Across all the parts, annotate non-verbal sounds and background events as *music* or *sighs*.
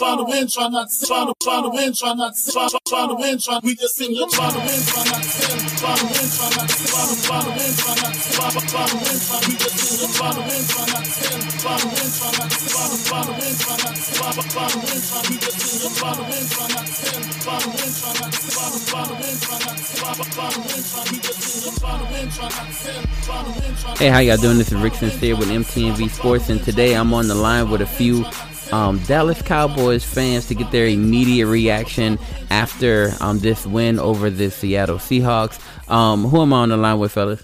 trying to win, trying not to trying to trying to win, trying not to trying trying to win, trying we just sing trying to win, trying not to sin, trying to win, trying not to trying to trying to win, trying not to trying trying to win, trying we just sing trying to win, trying not to sin, trying to win, trying not to trying trying to win, trying not to trying trying to win, trying we just sing trying to win, trying not to sin, trying to win, trying not to trying trying to win, trying not to trying trying to win, trying we just sing trying to win, trying not to sin, trying to win, trying Hey, how y'all doing? This is Rick Sincere with MTNV Sports, and today I'm on the line with a few um, Dallas Cowboys fans to get their immediate reaction after um, this win over the Seattle Seahawks. Um, who am I on the line with, fellas?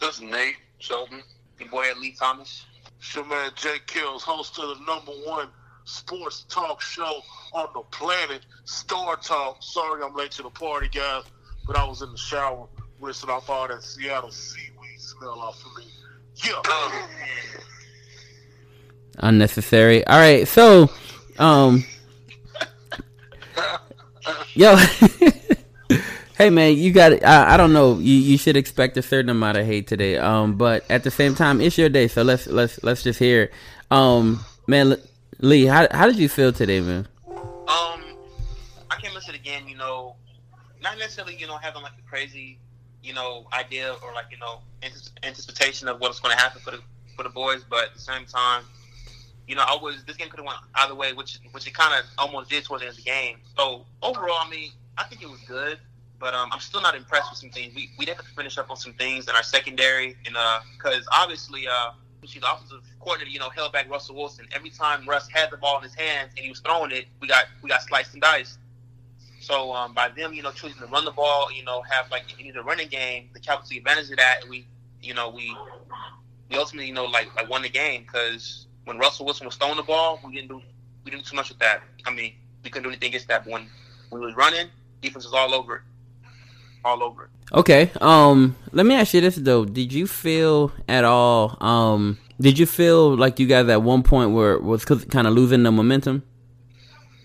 This is Nate Shelton, your boy Lee Thomas. It's your man Jake Kills, host of the number one sports talk show on the planet, Star Talk. Sorry I'm late to the party, guys, but I was in the shower rinsing off all that Seattle seaweed smell off of me. Yeah. Unnecessary. All right, so, um, yo, *laughs* hey man, you got. I, I don't know. You you should expect a certain amount of hate today. Um, but at the same time, it's your day, so let's let's let's just hear. Um, man, Lee, how how did you feel today, man? Um, I came into the game, you know, not necessarily, you know, having like a crazy, you know, idea or like you know anticipation of what's going to happen for the for the boys, but at the same time you know, I was this game could have went either way, which which it kind of almost did towards the end of the game. So overall, I mean, I think it was good, but um, I'm still not impressed with some things. We we definitely finish up on some things in our secondary, and uh, because obviously, uh, she's the offensive coordinator, you know, held back Russell Wilson. Every time Russ had the ball in his hands and he was throwing it, we got we got sliced and diced. So um, by them, you know, choosing to run the ball, you know, have like either running game, the Cowboys took advantage of that, and we, you know, we we ultimately, you know, like like won the game because when Russell Wilson was throwing the ball, we didn't do we didn't do too much with that. I mean, we couldn't do anything against that. When we was running, defense was all over it, all over it. Okay. Um, let me ask you this though: Did you feel at all? Um, did you feel like you guys at one point were was kind of losing the momentum?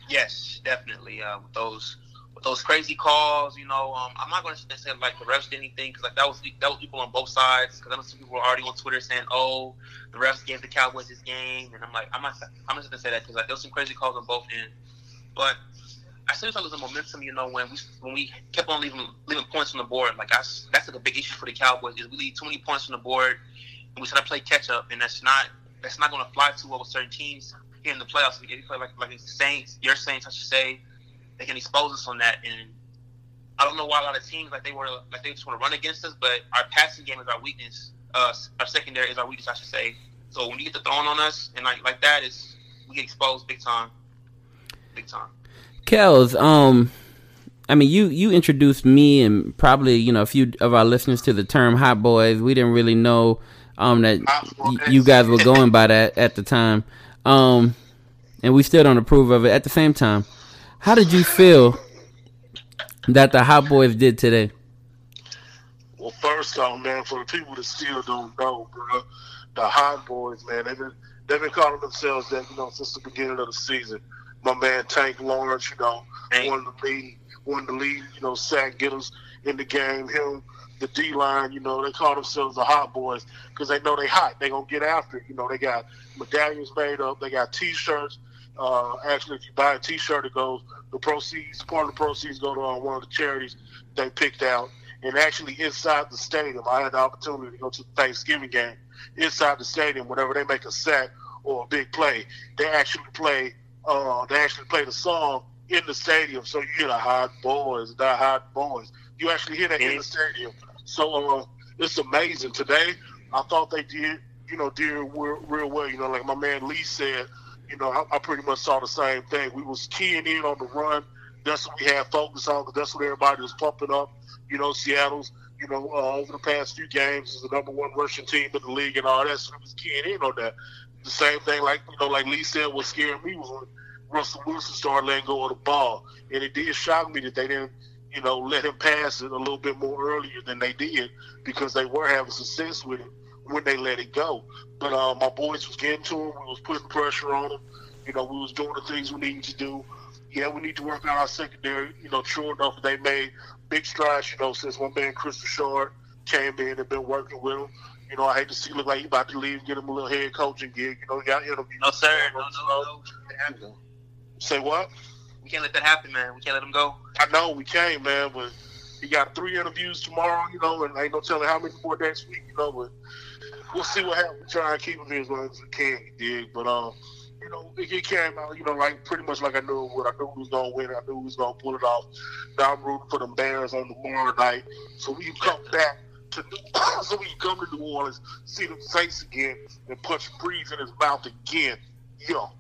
Yes, definitely. Uh, with those those crazy calls, you know, um, I'm not going to say like the refs did anything because like that was that was people on both sides. Because I know some people were already on Twitter saying, "Oh, the refs gave the Cowboys this game," and I'm like, I'm not, I'm just going to say that because like there was some crazy calls on both ends. But I still thought it was a momentum, you know, when we when we kept on leaving leaving points on the board. Like that's that's like a big issue for the Cowboys is we leave too many points on the board, and we try to play catch up, and that's not that's not going to fly too well with certain teams here in the playoffs. If you play like like the Saints, your Saints, I should say they can expose us on that. And I don't know why a lot of teams like they were like they just want to run against us, but our passing game is our weakness. Uh, our secondary is our weakness, I should say. So when you get the throwing on us and like like that, is we get exposed big time, big time. Kels, um, I mean, you you introduced me and probably you know a few of our listeners to the term "hot boys." We didn't really know um that y- you guys were going by that at the time, um, and we still don't approve of it. At the same time, how did you feel that the Hot Boys did today? Well, first off, man, for the people that still don't know, bro, the Hot Boys, man, they've been they've been calling themselves that, you know, since the beginning of the season. My man Tank Lawrence, you know, one of the lead, one of the lead, you know, sack getters in the game. Him, the D line, you know, they call themselves the Hot Boys because they know they hot. They gonna get after it. You know, they got medallions made up. They got T-shirts. Uh, actually, if you buy a T-shirt, it goes the proceeds. Part of the proceeds go to uh, one of the charities they picked out. And actually, inside the stadium, I had the opportunity to go to the Thanksgiving game. Inside the stadium, whenever they make a sack or a big play, they actually play. Uh, they actually play the song in the stadium, so you hear the hot boys, the hot boys. You actually hear that in the stadium. So uh, it's amazing. Today, I thought they did, you know, did real, real well. You know, like my man Lee said, you know, I, I, pretty much saw the same thing. We was keying in on the run. That's what we had focus on. That's what everybody was pumping up. You know, Seattle's, you know, uh, over the past few games is the number one rushing team in the league and all that. So we was keying in on that. The same thing, like you know, like Lee said, what scared me was when Russell Wilson started letting go of the ball, and it did shock me that they didn't, you know, let him pass it a little bit more earlier than they did because they were having success with it when they let it go. But uh, my boys was getting to him. We was putting pressure on him. You know, we was doing the things we needed to do. Yeah, we need to work on our secondary. You know, sure enough, they made big strides. You know, since one man Kris Richard came in and been working with him. You know, I hate to see look like he about to leave, get him a little head coaching gig. You know, he got interviews. No, sir. No, no, no. Say what? We can't let that happen, man. We can't let him go. I know we can't, man, but he got three interviews tomorrow, you know, and ain't no telling how many more next week, you know, but we'll see what happens. Try and keep him here as long as we can, you dig? But um, you know, it came out, you know, like pretty much like I knew what I knew who was gonna win. I knew who was gonna pull it off. Now I'm rooting for them Bears on tomorrow night, so we can come back to New, *coughs* so we can come to New Orleans, see them Saints again, and punch Brees in his mouth again. Yo.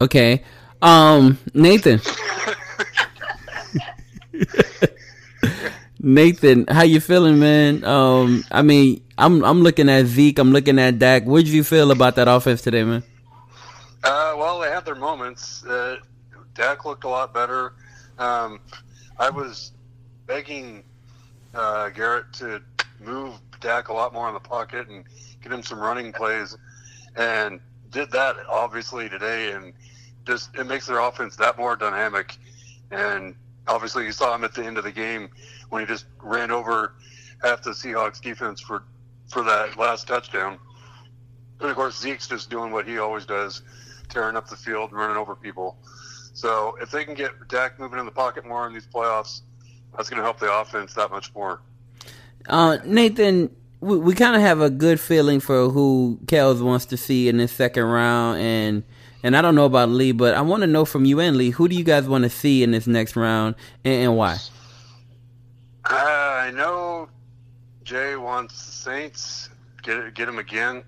Okay. Um, Nathan. *laughs* Nathan, how you feeling, man? Um, I mean, I'm I'm looking at Zeke, I'm looking at Dak. What did you feel about that offense today, man? Uh, well, they had their moments. Uh, Dak looked a lot better. Um, I was begging uh, Garrett to move Dak a lot more in the pocket and get him some running plays, and did that obviously today, and just it makes their offense that more dynamic. And obviously, you saw him at the end of the game when he just ran over half the Seahawks defense for for that last touchdown. And of course, Zeke's just doing what he always does, tearing up the field running over people. So if they can get Dak moving in the pocket more in these playoffs, that's going to help the offense that much more. Uh, Nathan, we, we kind of have a good feeling for who Kels wants to see in this second round, and and I don't know about Lee, but I want to know from you and Lee, who do you guys want to see in this next round, and, and why? Uh, I know Jay wants the Saints. Get get them again.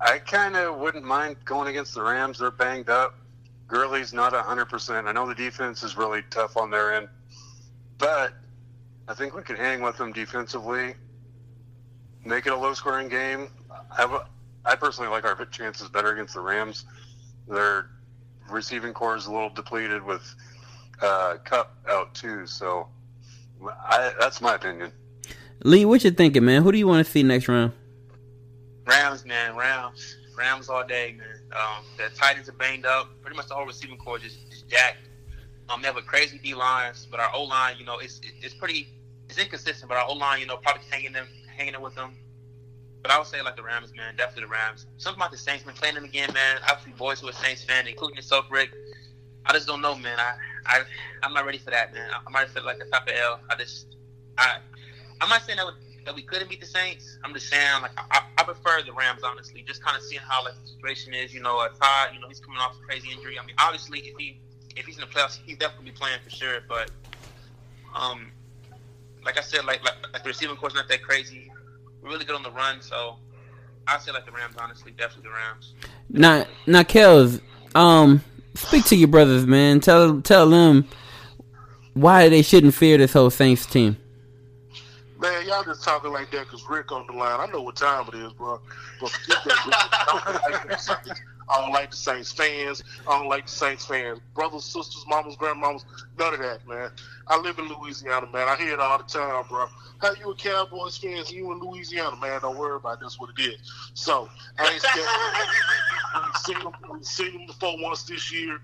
I kind of wouldn't mind going against the Rams. They're banged up. Gurley's not hundred percent. I know the defense is really tough on their end, but I think we could hang with them defensively. Make it a low-scoring game. I, have personally like our chances better against the Rams. Their receiving corps is a little depleted with uh, Kupp out too, so I, that's my opinion. Lee, what you thinking, man? Who do you want to see next round? Rams, man. Rams. Rams all day, man. Um, the Titans are banged up. Pretty much the whole receiving corps just, just jacked. Um, they have a crazy D lines, but our O line, you know, it's it's pretty it's inconsistent. But our O line, you know, probably hanging them hanging it with them. But I would say like the Rams, man, definitely the Rams. Something about the Saints, man, playing them again, man. Obviously, boys who are Saints fan, including yourself, Rick. I just don't know, man. I I I'm not ready for that, man. I'm ready for like the type of L. I just I I'm not saying that, we, that we couldn't beat the Saints. I'm just saying like I, I prefer the Rams honestly. Just kind of seeing how like the situation is. You know, Todd, you know, he's coming off a crazy injury. I mean, obviously if he if he's in the playoffs, he's definitely be playing for sure. But um, like I said, like like, like the receiving course not that crazy. We're really good on the run, so I say like the Rams. Honestly, definitely the Rams. Now, now, Kels, um, speak to your brothers, man. Tell tell them why they shouldn't fear this whole Saints team. Man, y'all just talking like that because Rick on the line. I know what time it is, bro. But forget that. *laughs* I don't like the Saints fans. I don't like the Saints fans. Brothers, sisters, mamas, grandmamas, none of that, man. I live in Louisiana, man. I hear it all the time, bro. How you a Cowboys fans? You in Louisiana, man? Don't worry about it. That's what it is. So I ain't scared. *laughs* We've seen them. We've seen them before once this year.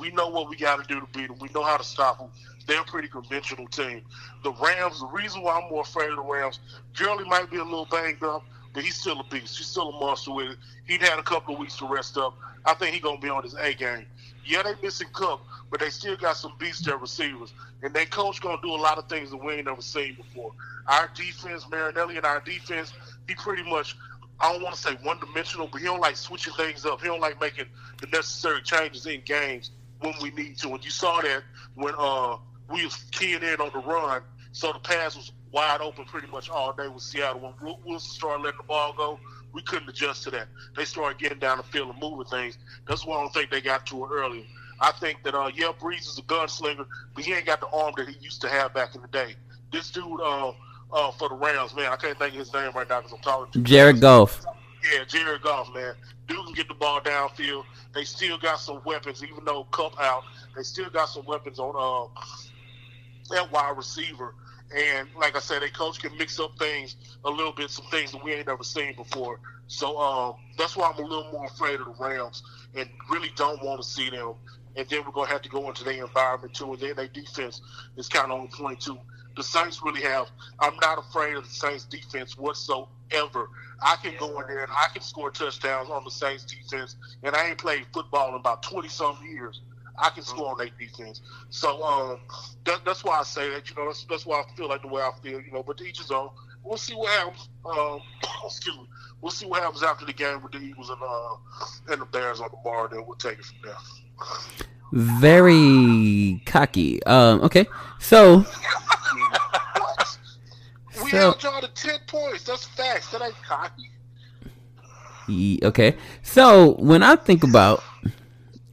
We know what we got to do to beat them. We know how to stop them. They're a pretty conventional team. The Rams. The reason why I'm more afraid of the Rams, Gurley might be a little banged up, but he's still a beast. He's still a monster with it. He'd had a couple of weeks to rest up. I think he's gonna be on his A game. Yeah, they missing Kupp, but they still got some beast at receivers, and their coach gonna do a lot of things that we ain't never seen before. Our defense, Marinelli, and our defense, he pretty much. I don't want to say one dimensional, but he don't like switching things up. He don't like making the necessary changes in games when we need to. And you saw that when uh we was keying in on the run, so the pass was wide open pretty much all day with Seattle. When Wilson started letting the ball go, we couldn't adjust to that. They started getting down the field and moving things. That's why I don't think they got to it earlier. I think that uh, yeah, Brees is a gunslinger, but he ain't got the arm that he used to have back in the day. This dude, uh, uh, for the Rams, man, I can't think of his name right now because I'm talking to Jared Goff. Yeah, Jared Goff, man. Dude can get the ball downfield. They still got some weapons, even though Kupp out. They still got some weapons on uh, that wide receiver. And like I said, a coach can mix up things a little bit, some things that we ain't never seen before. So um, that's why I'm a little more afraid of the Rams and really don't want to see them. And then we're gonna have to go into their environment too, and then their defense is kind of on point too. the Saints really have. I'm not afraid of the Saints defense whatsoever. I can go in there and I can score touchdowns on the Saints defense, and I ain't played football in about 20 some years. I can score on their defense. So um, that, that's why I say that. You know, that's, that's why I feel like the way I feel. You know, but to each his own. We'll see what happens. Um, *coughs* excuse me. We'll see what happens after the game with the Eagles and uh, and the Bears on tomorrow. Then we'll take it from there. Very cocky. Um, okay, so *laughs* we So- held y'all to ten points. That's facts. That ain't cocky. Okay. So when I think about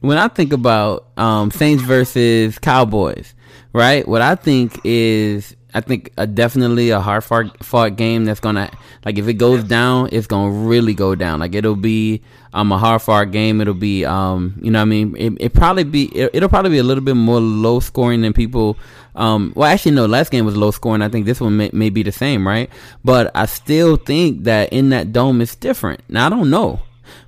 when I think about um, Saints versus Cowboys, right? What I think is I think a, definitely a hard fought, game that's gonna like if it goes down, it's gonna really go down. Like it'll be um a hard fought game. It'll be um you know I mean it it probably be it, it'll probably be a little bit more low scoring than people. Um, well, actually, no. Last game was low scoring. I think this one may, may be the same, right? But I still think that in that dome it's different. Now I don't know,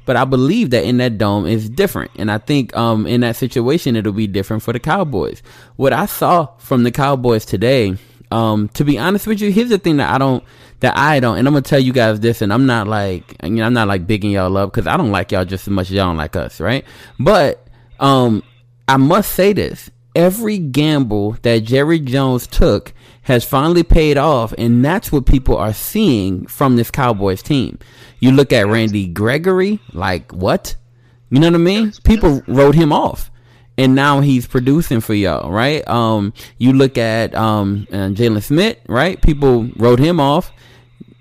but I believe that in that dome is different, and I think um in that situation it'll be different for the Cowboys. What I saw from the Cowboys today, um, to be honest with you, here's the thing that I don't that I don't, and I'm gonna tell you guys this, and I'm not like you know I'm not like bigging y'all up because I don't like y'all just as much as y'all don't like us, right? But um, I must say this: every gamble that Jerry Jones took has finally paid off, and that's what people are seeing from this Cowboys team. You look at Randy Gregory, like what? You know what I mean? People wrote him off. And now he's producing for y'all, right? Um, you look at um, uh, Jaylon Smith, right? People wrote him off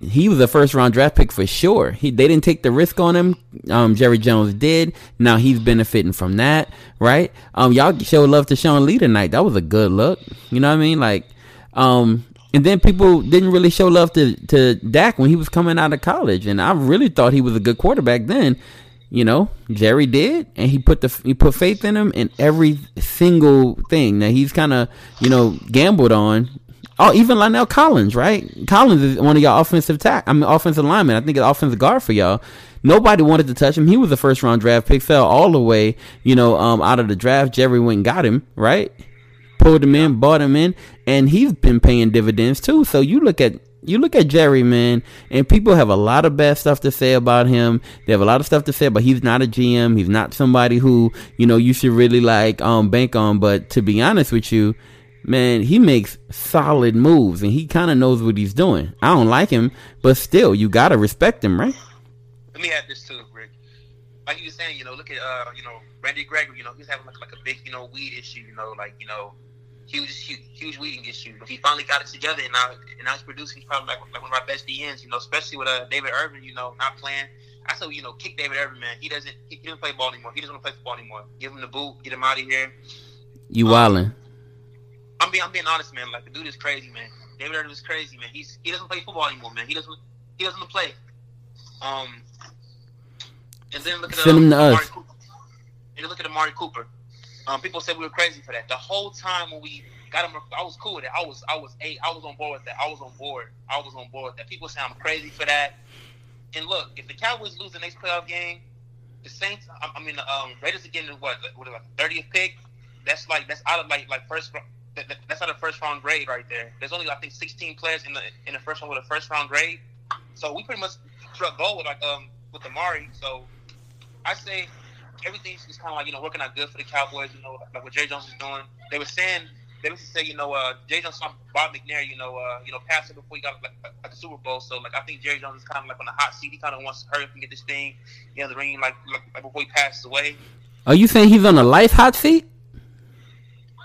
he was a first round draft pick for sure. He they didn't take the risk on him. Um, Jerry Jones did. Now he's benefiting from that, right? Um, y'all showed love to Sean Lee tonight. That was a good look. You know what I mean? Like, um, and then people didn't really show love to to Dak when he was coming out of college, and I really thought he was a good quarterback then. You know, Jerry did, and he put the he put faith in him in every single thing that he's kind of you know gambled on. Oh, even Lionel Collins, right? Collins is one of y'all offensive tack. I mean, offensive lineman. I think it's offensive guard for y'all. Nobody wanted to touch him. He was a first round draft pick. Fell all the way, you know, um, out of the draft. Jerry went and got him, right? Pulled him in, bought him in, and he's been paying dividends too. So you look at you look at Jerry, man, and people have a lot of bad stuff to say about him. They have a lot of stuff to say, but he's not a GM. He's not somebody who you know you should really like um bank on. But to be honest with you, man, he makes solid moves and he kind of knows what he's doing. I don't like him, but still, you gotta respect him, right? Let me add this too, Rick. Like you were saying, you know, look at uh, you know, Randy Gregory. You know, he's having like, like a big, you know, weed issue. You know, like you know, huge, huge, huge weeding issue. But he finally got it together, and now, and now he's producing. He's probably like, like one of my best DNs. You know, especially with uh, David Irving. You know, not playing. I said, you know, kick David Irving, man. He doesn't. He, he doesn't play ball anymore. He doesn't want to play football anymore. Give him the boot. Get him out of here. You Um, wildin'. I'm being, I'm being honest, man. Like the dude is crazy, man. David Irving is crazy, man. He's he doesn't play football anymore, man. He doesn't he doesn't play. Um, and then look at Send him to us. Amari Cooper. And then look at Amari Cooper. Um, people said we were crazy for that. The whole time when we got him, I was cool with it. I was I was eight. I was on board with that. I was on board. I was on board with that. People say I'm crazy for that. And look, if the Cowboys lose the next playoff game, the Saints, I, I mean, the um, Raiders are getting what, what, like thirtieth pick. That's like that's out of like like first. That, that, that's out of first round grade right there. There's only I think 16 players in the in the first round with a first round grade. So we pretty much struck gold with like um with Amari. So I say everything's just kind of like you know working out good for the Cowboys. You know, like what Jay Jones is doing. They were saying they used to say you know uh, Jay Jones saw Bob McNair you know uh, you know pass it before he got like, like, like the Super Bowl. So like I think Jerry Jones is kind of like on the hot seat. He kind of wants to hurry up and get this thing you know the ring like, like like before he passes away. Are you saying he's on a life hot seat?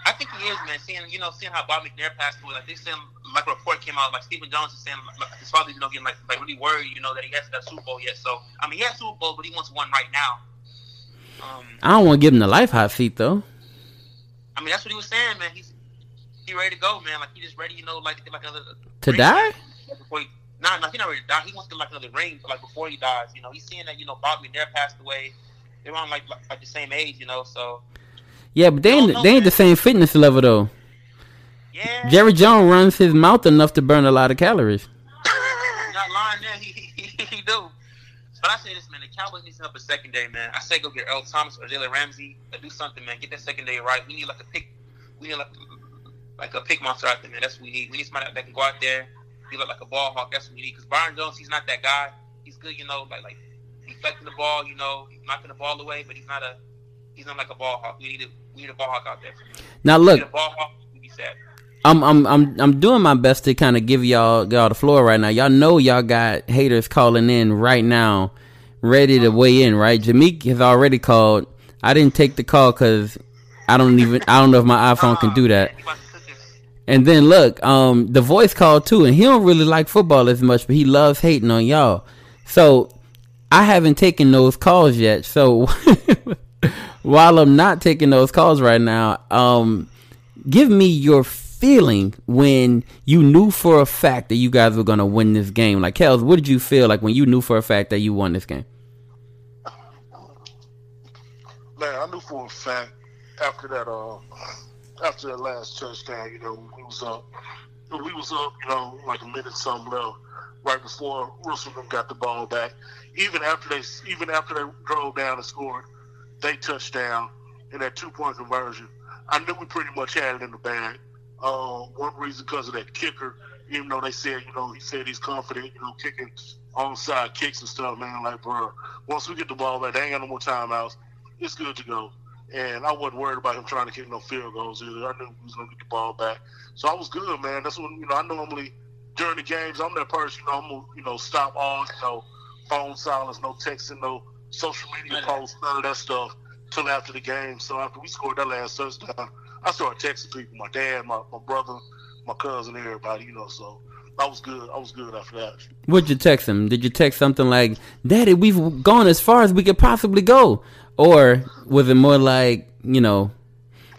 I think he is, man. Seeing you know, seeing how Bob McNair passed away, like they saying, like a report came out, like Stephen Jones is saying, like, his father's you know getting like like really worried, you know, that he hasn't got a Super Bowl yet. So I mean, he has Super Bowl, but he wants one right now. Um, I don't want to give him the life hot seat though. I mean, that's what he was saying, man. He's he ready to go, man. Like he just ready, you know, like to get like another To ring die? Before he, nah, nah, he not ready to die. He wants to get like another ring, like before he dies. You know, he's seeing that you know Bob McNair passed away. They're around like like, like the same age, you know. So Yeah, but they ain't, know, they ain't the same fitness level though. yeah, Jerry Jones runs his mouth enough to burn a lot of calories. *laughs* not lying there. He, he, he do. But I say this. Cowboys need to help a secondary, man. I say go get Earl Thomas or Jalen Ramsey. Or do something, man. Get that secondary right. We need like a pick. We need like like a pick monster out there, man. That's what we need. We need somebody that can go out there, be like, like a ball hawk. That's what we need. Because Byron Jones, he's not that guy. He's good, you know, like like deflecting the ball, you know, knocking the ball away, but he's not a he's not like a ball hawk. We need a we need a ball hawk out there. Now look, a ball hawk, be sad. I'm I'm I'm I'm doing my best to kind of give y'all y'all the floor right now. Y'all know y'all got haters calling in right now, ready to weigh in. Right, Jameek has already called. I didn't take the call because I don't even I don't know if my iPhone can do that. And then look, um, the voice called too, and he don't really like football as much, but he loves hating on y'all. So I haven't taken those calls yet. So *laughs* while I'm not taking those calls right now, um, give me your feeling when you knew for a fact that you guys were going to win this game. Like, Kels, what did you feel like when you knew for a fact that you won this game? Man, I knew for a fact after that, uh, after that last touchdown, you know, we was up, we was up, you know, like a minute something left, right before Russell got the ball back. Even after they, even after they drove down and scored, they touchdown in that two point conversion. I knew we pretty much had it in the bag. Uh, one reason because of that kicker, even though they said, you know, he said he's confident, you know, kicking onside kicks and stuff, man. Like, bro, once we get the ball back, they ain't got no more timeouts. It's good to go. And I wasn't worried about him trying to kick no field goals either. I knew he was going to get the ball back. So I was good, man. That's when, you know, I normally, during the games, I'm that person, you know, I'm going to, you know, stop all, you know, phone silence, no texting, no social media posts, none of that stuff till after the game. So after we scored that last touchdown, I started texting people, my dad, my, my brother, my cousin, everybody, you know, so I was good. I was good after that. What'd you text him? Did you text something like, Daddy, we've gone as far as we could possibly go? Or was it more like, you know,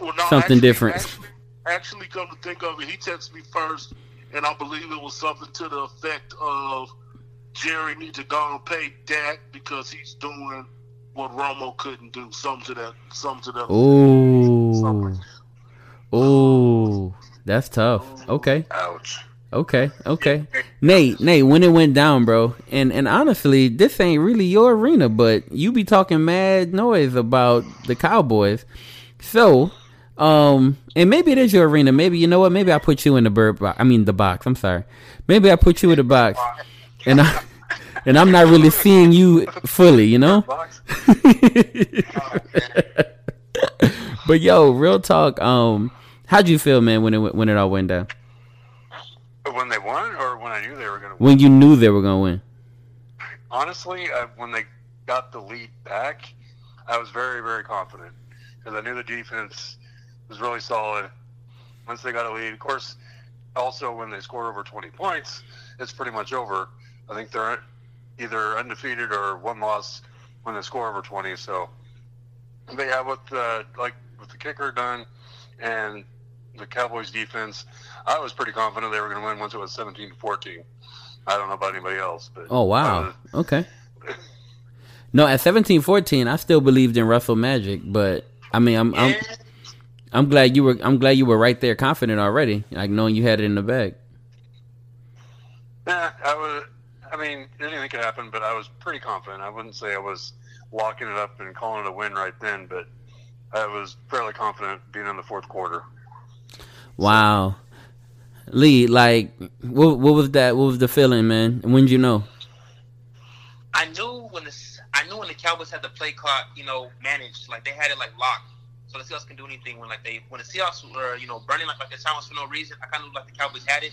well, no, something actually, different? Actually, actually, come to think of it, he texted me first, and I believe it was something to the effect of Jerry needs to go and pay Dak because he's doing what Romo couldn't do. Something to that. Something to that. Ooh. Ooh. That's tough. Okay. Ouch. Okay, okay. *laughs* Nate, Nate, when it went down, bro, and and honestly, this ain't really your arena, but you be talking mad noise about the Cowboys. So, um, and maybe it is your arena. Maybe you know what? Maybe I put you in the bird box. I mean the box. I'm sorry. Maybe I put you in the box, and I and I'm not really seeing you fully. You know. *laughs* *laughs* but yo, real talk. Um, how'd you feel, man, when it when it all went down? When they won, or when I knew they were going to win? When you knew they were going to win. Honestly, I, when they got the lead back, I was very, very confident because I knew the defense was really solid. Once they got a lead, of course, also when they score over 20 points, it's pretty much over. I think they're either undefeated or one loss when they score over 20. So, but yeah, with uh, like with the kicker done and the Cowboys defense, I was pretty confident they were going to win once it was 17 to 14. I don't know about anybody else, but oh wow, *laughs* okay. No, at 17-14, I still believed in Russell Magic, but I mean, I'm, I'm I'm glad you were I'm glad you were right there, confident already, like knowing you had it in the bag. Yeah, I was. I mean, anything could happen, but I was pretty confident. I wouldn't say I was locking it up and calling it a win right then, but I was fairly confident being in the fourth quarter. Wow. Lee, like, what, what was that? What was the feeling, man? When did you know? I knew when the I knew when the Cowboys had the play clock, you know, managed, like they had it like locked, so the Seahawks can do anything. When like they when the Seahawks were, you know, burning like like the timeless for no reason, I kind of knew like the Cowboys had it.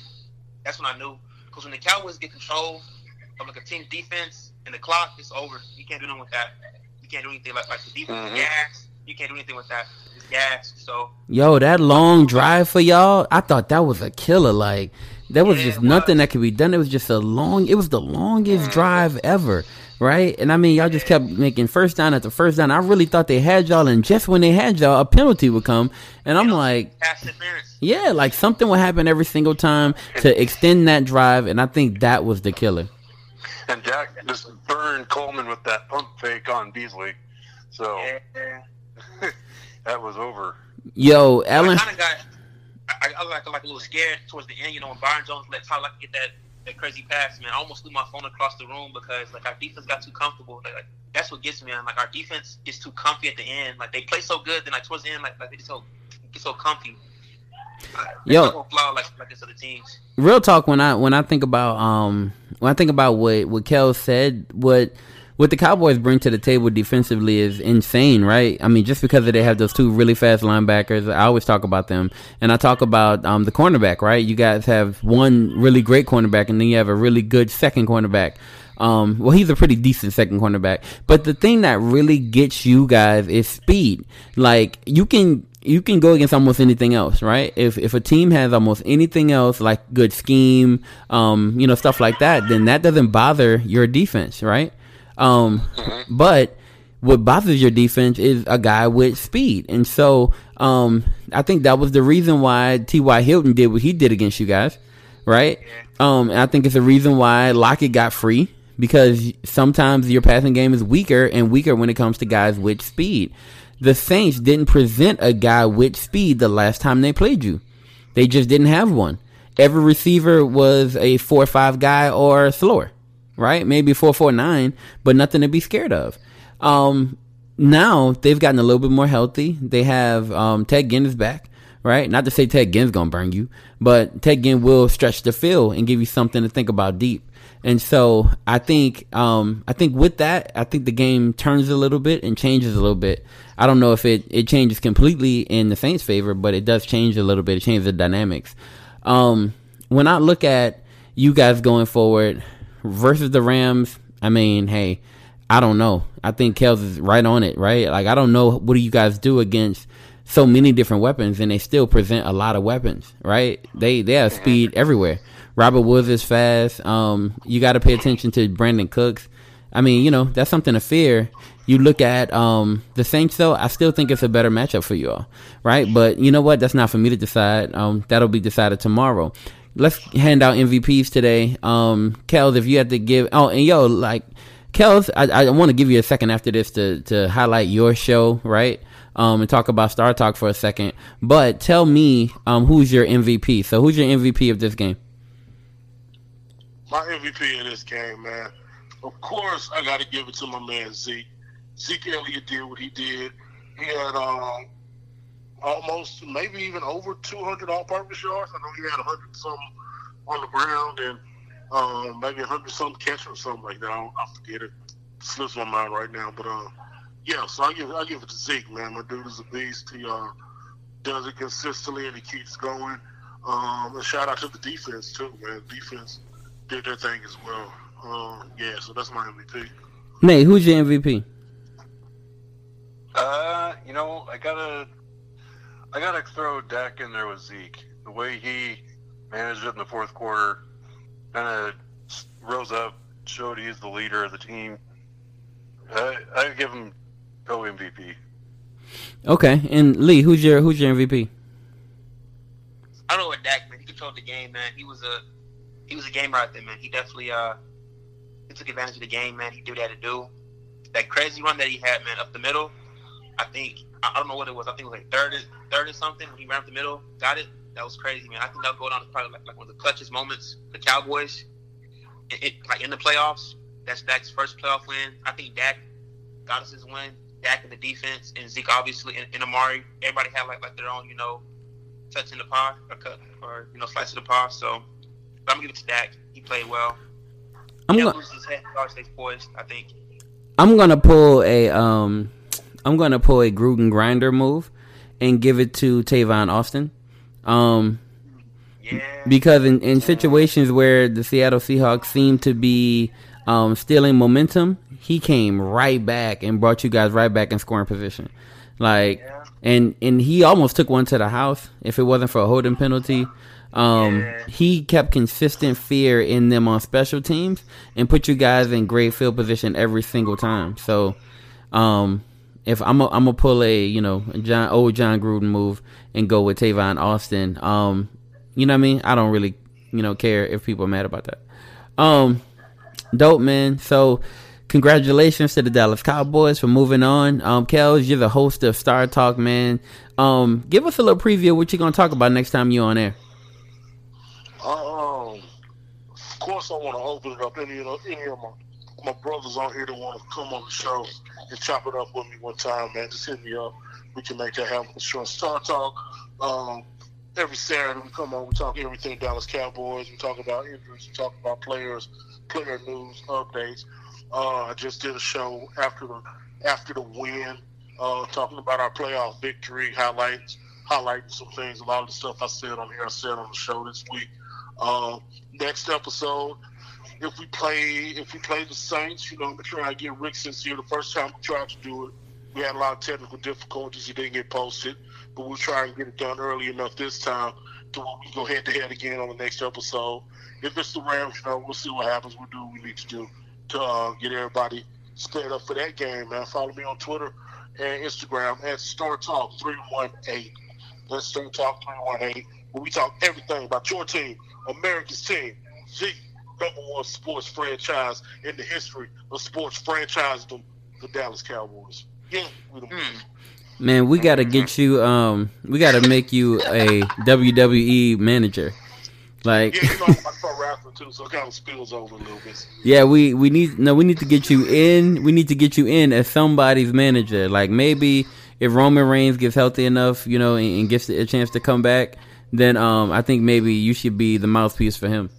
That's when I knew because when the Cowboys get control of like a team defense and the clock, is over. You can't do nothing with that. You can't do anything like like the defense mm-hmm. gas. You can't do anything with that. It's gas. So yo, that long drive for y'all, I thought that was a killer. Like there was yeah, just nothing was. that could be done. It was just a long. It was the longest mm-hmm. drive ever. Right, and I mean, y'all just kept making first down after first down. I really thought they had y'all, and just when they had y'all, a penalty would come, and I'm like, yeah, like something would happen every single time to extend that drive, and I think that was the killer and Jack just burned Coleman with that pump fake on Beasley. So yeah. that was over. Yo, Allen. I kind of got. I, I like like a little scared towards the end. You know, when Byron Jones let Tyler get that that crazy pass, man, I almost threw my phone across the room because like our defense got too comfortable. Like, like that's what gets me. Man. Like our defense gets too comfy at the end. Like they play so good, then like towards the end, like, like they just so get so comfy. Yo, like like teams. real talk when I when I think about um when I think about what what Kel said, what what the Cowboys bring to the table defensively is insane, right? I mean, just because they have those two really fast linebackers, I always talk about them, and I talk about um the cornerback, right? You guys have one really great cornerback, and then you have a really good second cornerback. Um, well, he's a pretty decent second cornerback, but the thing that really gets you guys is speed. Like you can you can go against almost anything else, right? If if a team has almost anything else, like good scheme, um, you know, stuff like that, then that doesn't bother your defense, right? Um, but what bothers your defense is a guy with speed, and so um, I think that was the reason why T.Y. Hilton did what he did against you guys, right? Um, and I think it's the reason why Lockett got free because sometimes your passing game is weaker and weaker when it comes to guys with speed. The Saints didn't present a guy with speed the last time they played you. They just didn't have one. Every receiver was a four or five guy or slower, right? Maybe four four nine, but nothing to be scared of. Um, now they've gotten a little bit more healthy. They have um, Ted Ginn is back, right? Not to say Ted Ginn's gonna burn you, but Ted Ginn will stretch the field and give you something to think about deep. And so I think um, I think with that, I think the game turns a little bit and changes a little bit. I don't know if it, it changes completely in the Saints' favor, but it does change a little bit. It changes the dynamics. Um, when I look at you guys going forward versus the Rams, I mean, hey, I don't know. I think Kels is right on it, right? Like I don't know what do you guys do against so many different weapons, and they still present a lot of weapons, right? They they have speed everywhere. Robert Woods is fast. Um, you got to pay attention to Brandin Cooks. I mean, you know, that's something to fear. You look at um, the Saints, though. I still think it's a better matchup for you all, right? But you know what? That's not for me to decide. Um, that'll be decided tomorrow. Let's hand out MVPs today. Um, Kels, if you had to give, oh, and yo, like Kels, I, I want to give you a second after this to to highlight your show, right? Um, and talk about Star Talk for a second. But tell me, um, who's your MVP? So, who's your MVP of this game? My MVP in this game, man. Of course, I got to give it to my man Zeke. Zeke Elliott did what he did. He had um, almost, maybe even over 200 all-purpose yards. I know he had 100 something on the ground and um, maybe 100 something catch or something like that. I, I forget it. Slips my mind right now, but uh, yeah. So I give I give it to Zeke, man. My dude is a beast. He uh, does it consistently and he keeps going. Um, and shout out to the defense too, man. Defense did their thing as well. Um, yeah, so that's my MVP. Nate, who's your MVP? Uh, you know, I gotta, I gotta throw Dak in there with Zeke. The way he managed it in the fourth quarter, kind of rose up, showed he's the leader of the team. I, I give him co MVP. Okay, and Lee, who's your who's your MVP? I don't know what Dak man. He controlled the game, man. He was a he was a gamer out there, man. He definitely uh he took advantage of the game, man. He he had to do. That crazy run that he had, man, up the middle. I think I don't know what it was. I think it was like third, third or something. When he ran up the middle, got it. That was crazy, man. I think that'll go down as probably like, like one of the clutchest moments. The Cowboys, it, it, like in the playoffs. That's Dak's first playoff win. I think Dak got us his win. Dak and the defense, and Zeke obviously, and, and Amari. Everybody had like like their own, you know, touch in the pie or cut or you know slice of the pie. So but I'm gonna give it to Dak. He played well. I'm gonna loses his head, stays poised. I think. I'm gonna pull a um I'm gonna pull a Gruden grinder move and give it to Tavon Austin. Um Yeah. because in, in situations where the Seattle Seahawks seem to be um, stealing momentum, he came right back and brought you guys right back in scoring position. Like, Yeah. and and he almost took one to the house if it wasn't for a holding penalty. Um, Yeah. he kept consistent fear in them on special teams and put you guys in great field position every single time. So, um, if I'm a, I'm gonna pull a you know Jon old Jon Gruden move and go with Tavon Austin, um, you know what I mean? I don't really you know care if people are mad about that. Um, dope man. So congratulations to the Dallas Cowboys for moving on. Um, Kels, you're the host of Star Talk, man. Um, give us a little preview of what you're gonna talk about next time you're on air. Um, of course, I want to open it up. Any of any of my my brothers on here that want to come on the show and chop it up with me one time, man, just hit me up. We can make that happen sure. Star Talk. Um, every Saturday we come on, we talk everything Dallas Cowboys. We talk about injuries. We talk about players, player news, updates. Uh, I just did a show after the after the win, uh, talking about our playoff victory, highlights, highlighting some things. A lot of the stuff I said on here, I said on the show this week. Uh, next episode, if we play if we play the Saints, you know, I'm trying to get Rick Sincere. The first time we tried to do it, we had a lot of technical difficulties. It didn't get posted, but we'll try and get it done early enough this time to where we go head to head again on the next episode. If it's the Rams, you know, we'll see what happens. We'll do what we need to do to uh, get everybody squared up for that game, man. Follow me on Twitter and Instagram at Star Talk 318. That's Star Talk 318, where we talk everything about your team, America's team, the number one sports franchise in the history of sports franchising the Dallas Cowboys. Yeah, we the mm. Man, we gotta get you. Um, we gotta make you a WWE manager. Like, yeah, you know, I start wrestling too, so it kind of spills over a little bit. Yeah, we we need no, we need to get you in. We need to get you in as somebody's manager. Like maybe if Roman Reigns gets healthy enough, you know, and, and gets a chance to come back, then um, I think maybe you should be the mouthpiece for him.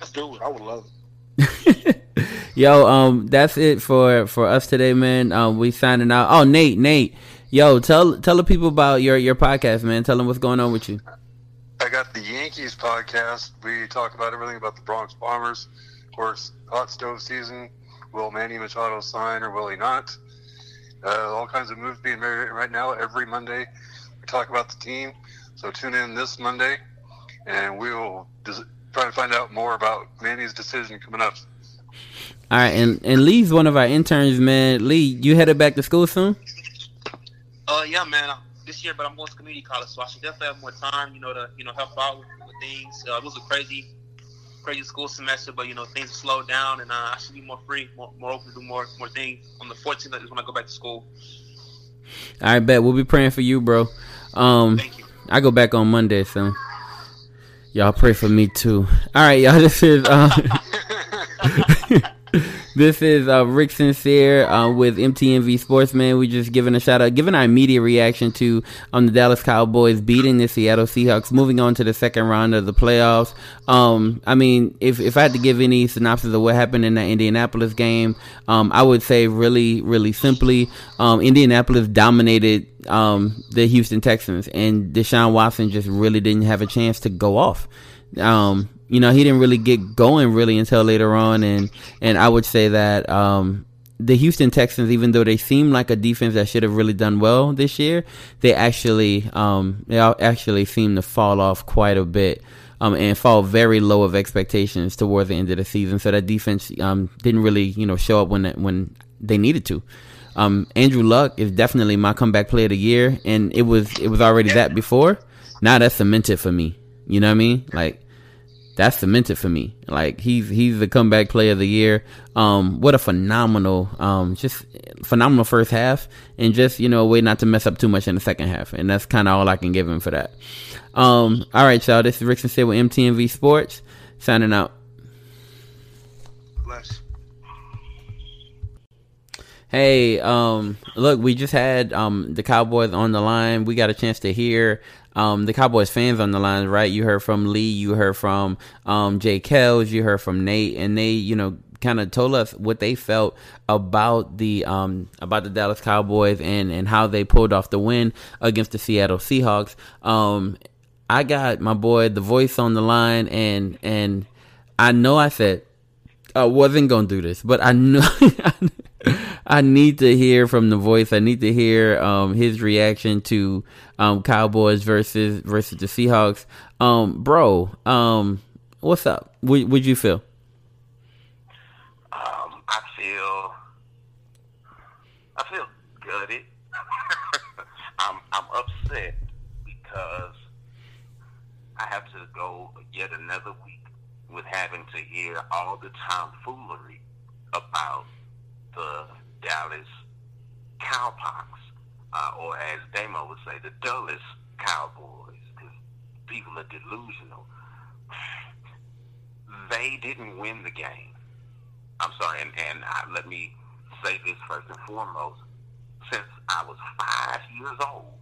Let's do it. I would love it. *laughs* Yo, um, that's it for for us today, man. Um, we signing out. Oh, Nate, Nate, yo, tell tell the people about your your podcast, man. Tell them what's going on with you. I got the Yankees podcast. We talk about everything about the Bronx Bombers. Of course, hot stove season. Will Manny Machado sign or will he not? Uh, all kinds of moves being made right now. Every Monday, we talk about the team. So tune in this Monday, and we will des- try to find out more about Manny's decision coming up. All right, and and Lee's one of our interns, man. Lee, you headed back to school soon? Uh, yeah, man this year, but I'm going to community college, so I should definitely have more time, you know, to you know help out with, with things. Uh, it was a crazy, crazy school semester, but you know things have slowed down, and uh, I should be more free, more, more open to do more more things. On the 14th is when I go back to school. All right, bet we'll be praying for you, bro. Um, Thank you. I go back on Monday, so y'all pray for me too. All right, y'all. *laughs* This is. Uh, *laughs* *laughs* this is uh, Rick Sincere uh, with MTMV Sportsman. We just giving a shout out, giving our immediate reaction to um, the Dallas Cowboys beating the Seattle Seahawks, moving on to the second round of the playoffs. Um, I mean, if if I had to give any synopsis of what happened in that Indianapolis game, um, I would say really, really simply, um, Indianapolis dominated um, the Houston Texans, and Deshaun Watson just really didn't have a chance to go off. Um, you know, he didn't really get going really until later on, and and I would say that um, the Houston Texans, even though they seem like a defense that should have really done well this year, they actually um, they actually seem to fall off quite a bit. Um, and fall very low of expectations towards the end of the season. So that defense um, didn't really, you know, show up when when they needed to. Um, Andrew Luck is definitely my comeback player of the year, and it was it was already that before. Now that's cemented for me. You know what I mean? Like that's cemented for me. Like he's he's the comeback player of the year. Um, what a phenomenal, um, just phenomenal first half, and just you know, a way not to mess up too much in the second half, and that's kind of all I can give him for that. Um, all right, y'all. This is Rick Sincere with MTMV Sports signing out. Bless. Hey, um, look, we just had um the Cowboys on the line. We got a chance to hear um, the Cowboys fans on the line, right? You heard from Lee, you heard from um, Jay Kells, you heard from Nate, and they, you know, kind of told us what they felt about the um, about the Dallas Cowboys and and how they pulled off the win against the Seattle Seahawks. Um, I got my boy the voice on the line, and and I know I said I wasn't gonna do this, but I know. *laughs* I need to hear from the voice. I need to hear um, his reaction to um, Cowboys versus versus the Seahawks. Um, bro, um, what's up? What would you feel? Um, I feel I feel gutted. *laughs* I'm I'm upset because I have to go yet another week with having to hear all the tomfoolery about the Dallas cowpox, uh, or as Damo would say, the dullest cowboys, because people are delusional. They didn't win the game. I'm sorry, and, and uh, let me say this first and foremost. Since I was five years old,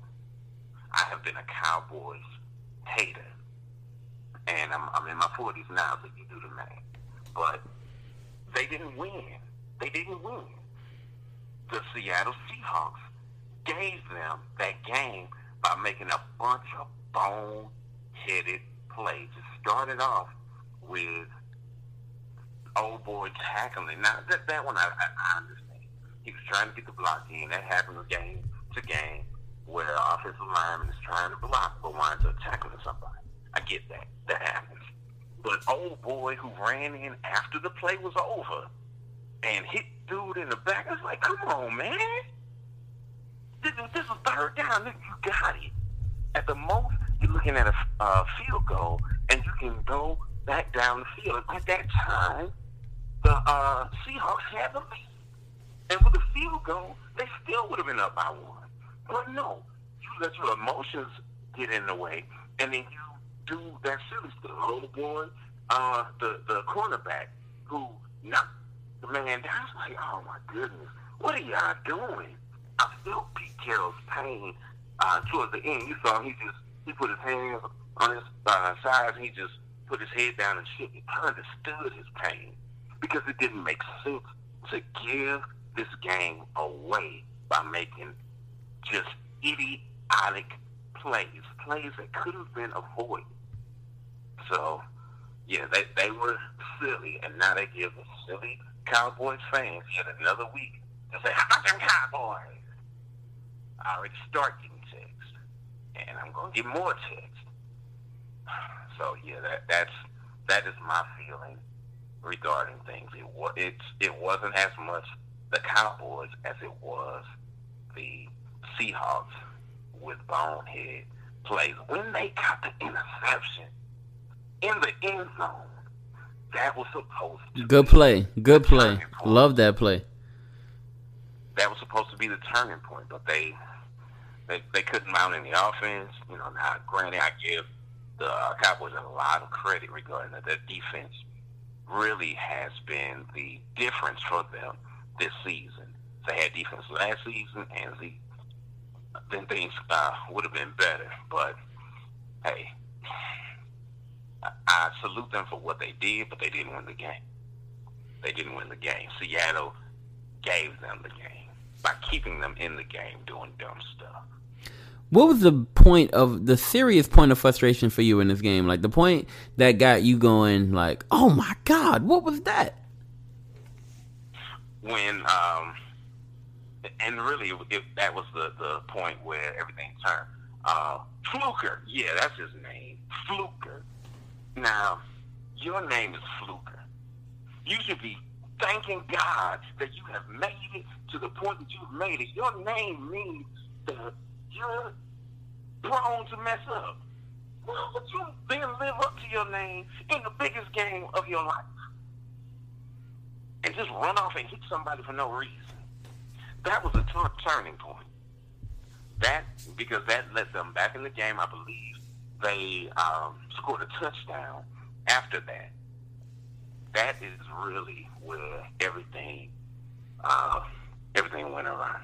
I have been a Cowboys hater. And I'm, I'm in my 40s now, so you do the math. But they didn't win. They didn't win. The Seattle Seahawks gave them that game by making a bunch of bone-headed plays. It started off with old boy tackling. Now that that one I, I, I understand. He was trying to get the block in. That happens game to game where offensive lineman is trying to block but winds up tackling somebody. I get that. That happens. But old boy who ran in after the play was over and hit dude in the back, I was like, come on, man. This is, this is third down. You got it. At the most, you're looking at a uh, field goal, and you can go back down the field. At that time, the uh, Seahawks had the lead. And with a field goal, they still would have been up by one. But no, you let your emotions get in the way, and then you do that silly stuff. Boy, uh, the the cornerback who knocked the man was like, oh my goodness, what are y'all doing? I felt Pete Carroll's pain uh, towards the end. You saw him, he just he put his hands on his uh, sides and he just put his head down and shit. I understood his pain because it didn't make sense to give this game away by making just idiotic plays, plays that could have been avoided. So, yeah, they they were silly, and now they give the silly Cowboys fans yet another week to say, "How about them Cowboys?" I already start getting texts, and I'm gonna get more texts. *sighs* So yeah, that that's that is my feeling regarding things. It was it's it wasn't as much the Cowboys as it was the Seahawks with bonehead plays. When they got the interception in the end zone, that was supposed to good play, good play. Love that play. That was supposed to be the turning point, but they they they couldn't mount any offense. You know, now granted, I give the Cowboys a lot of credit regarding that. Their defense really has been the difference for them this season. They had defense last season, and the, then things uh, would have been better. But hey, I, I salute them for what they did, but they didn't win the game. They didn't win the game. Seattle gave them the game by keeping them in the game doing dumb stuff. What was the point of the serious point of frustration for you in this game? Like the point that got you going, like, oh my god, what was that? When, um, and really, it, that was the the point where everything turned. Uh, Fluker, yeah, that's his name, Fluker. Now, your name is Fluker. You should be thanking God that you have made it to the point that you've made it. Your name means that you're prone to mess up. Well, would you then live up to your name in the biggest game of your life? And just run off and hit somebody for no reason. That was a t- turning point. That, because that let them back in the game, I believe they um, scored a touchdown after that. That is really where everything, uh, everything went around.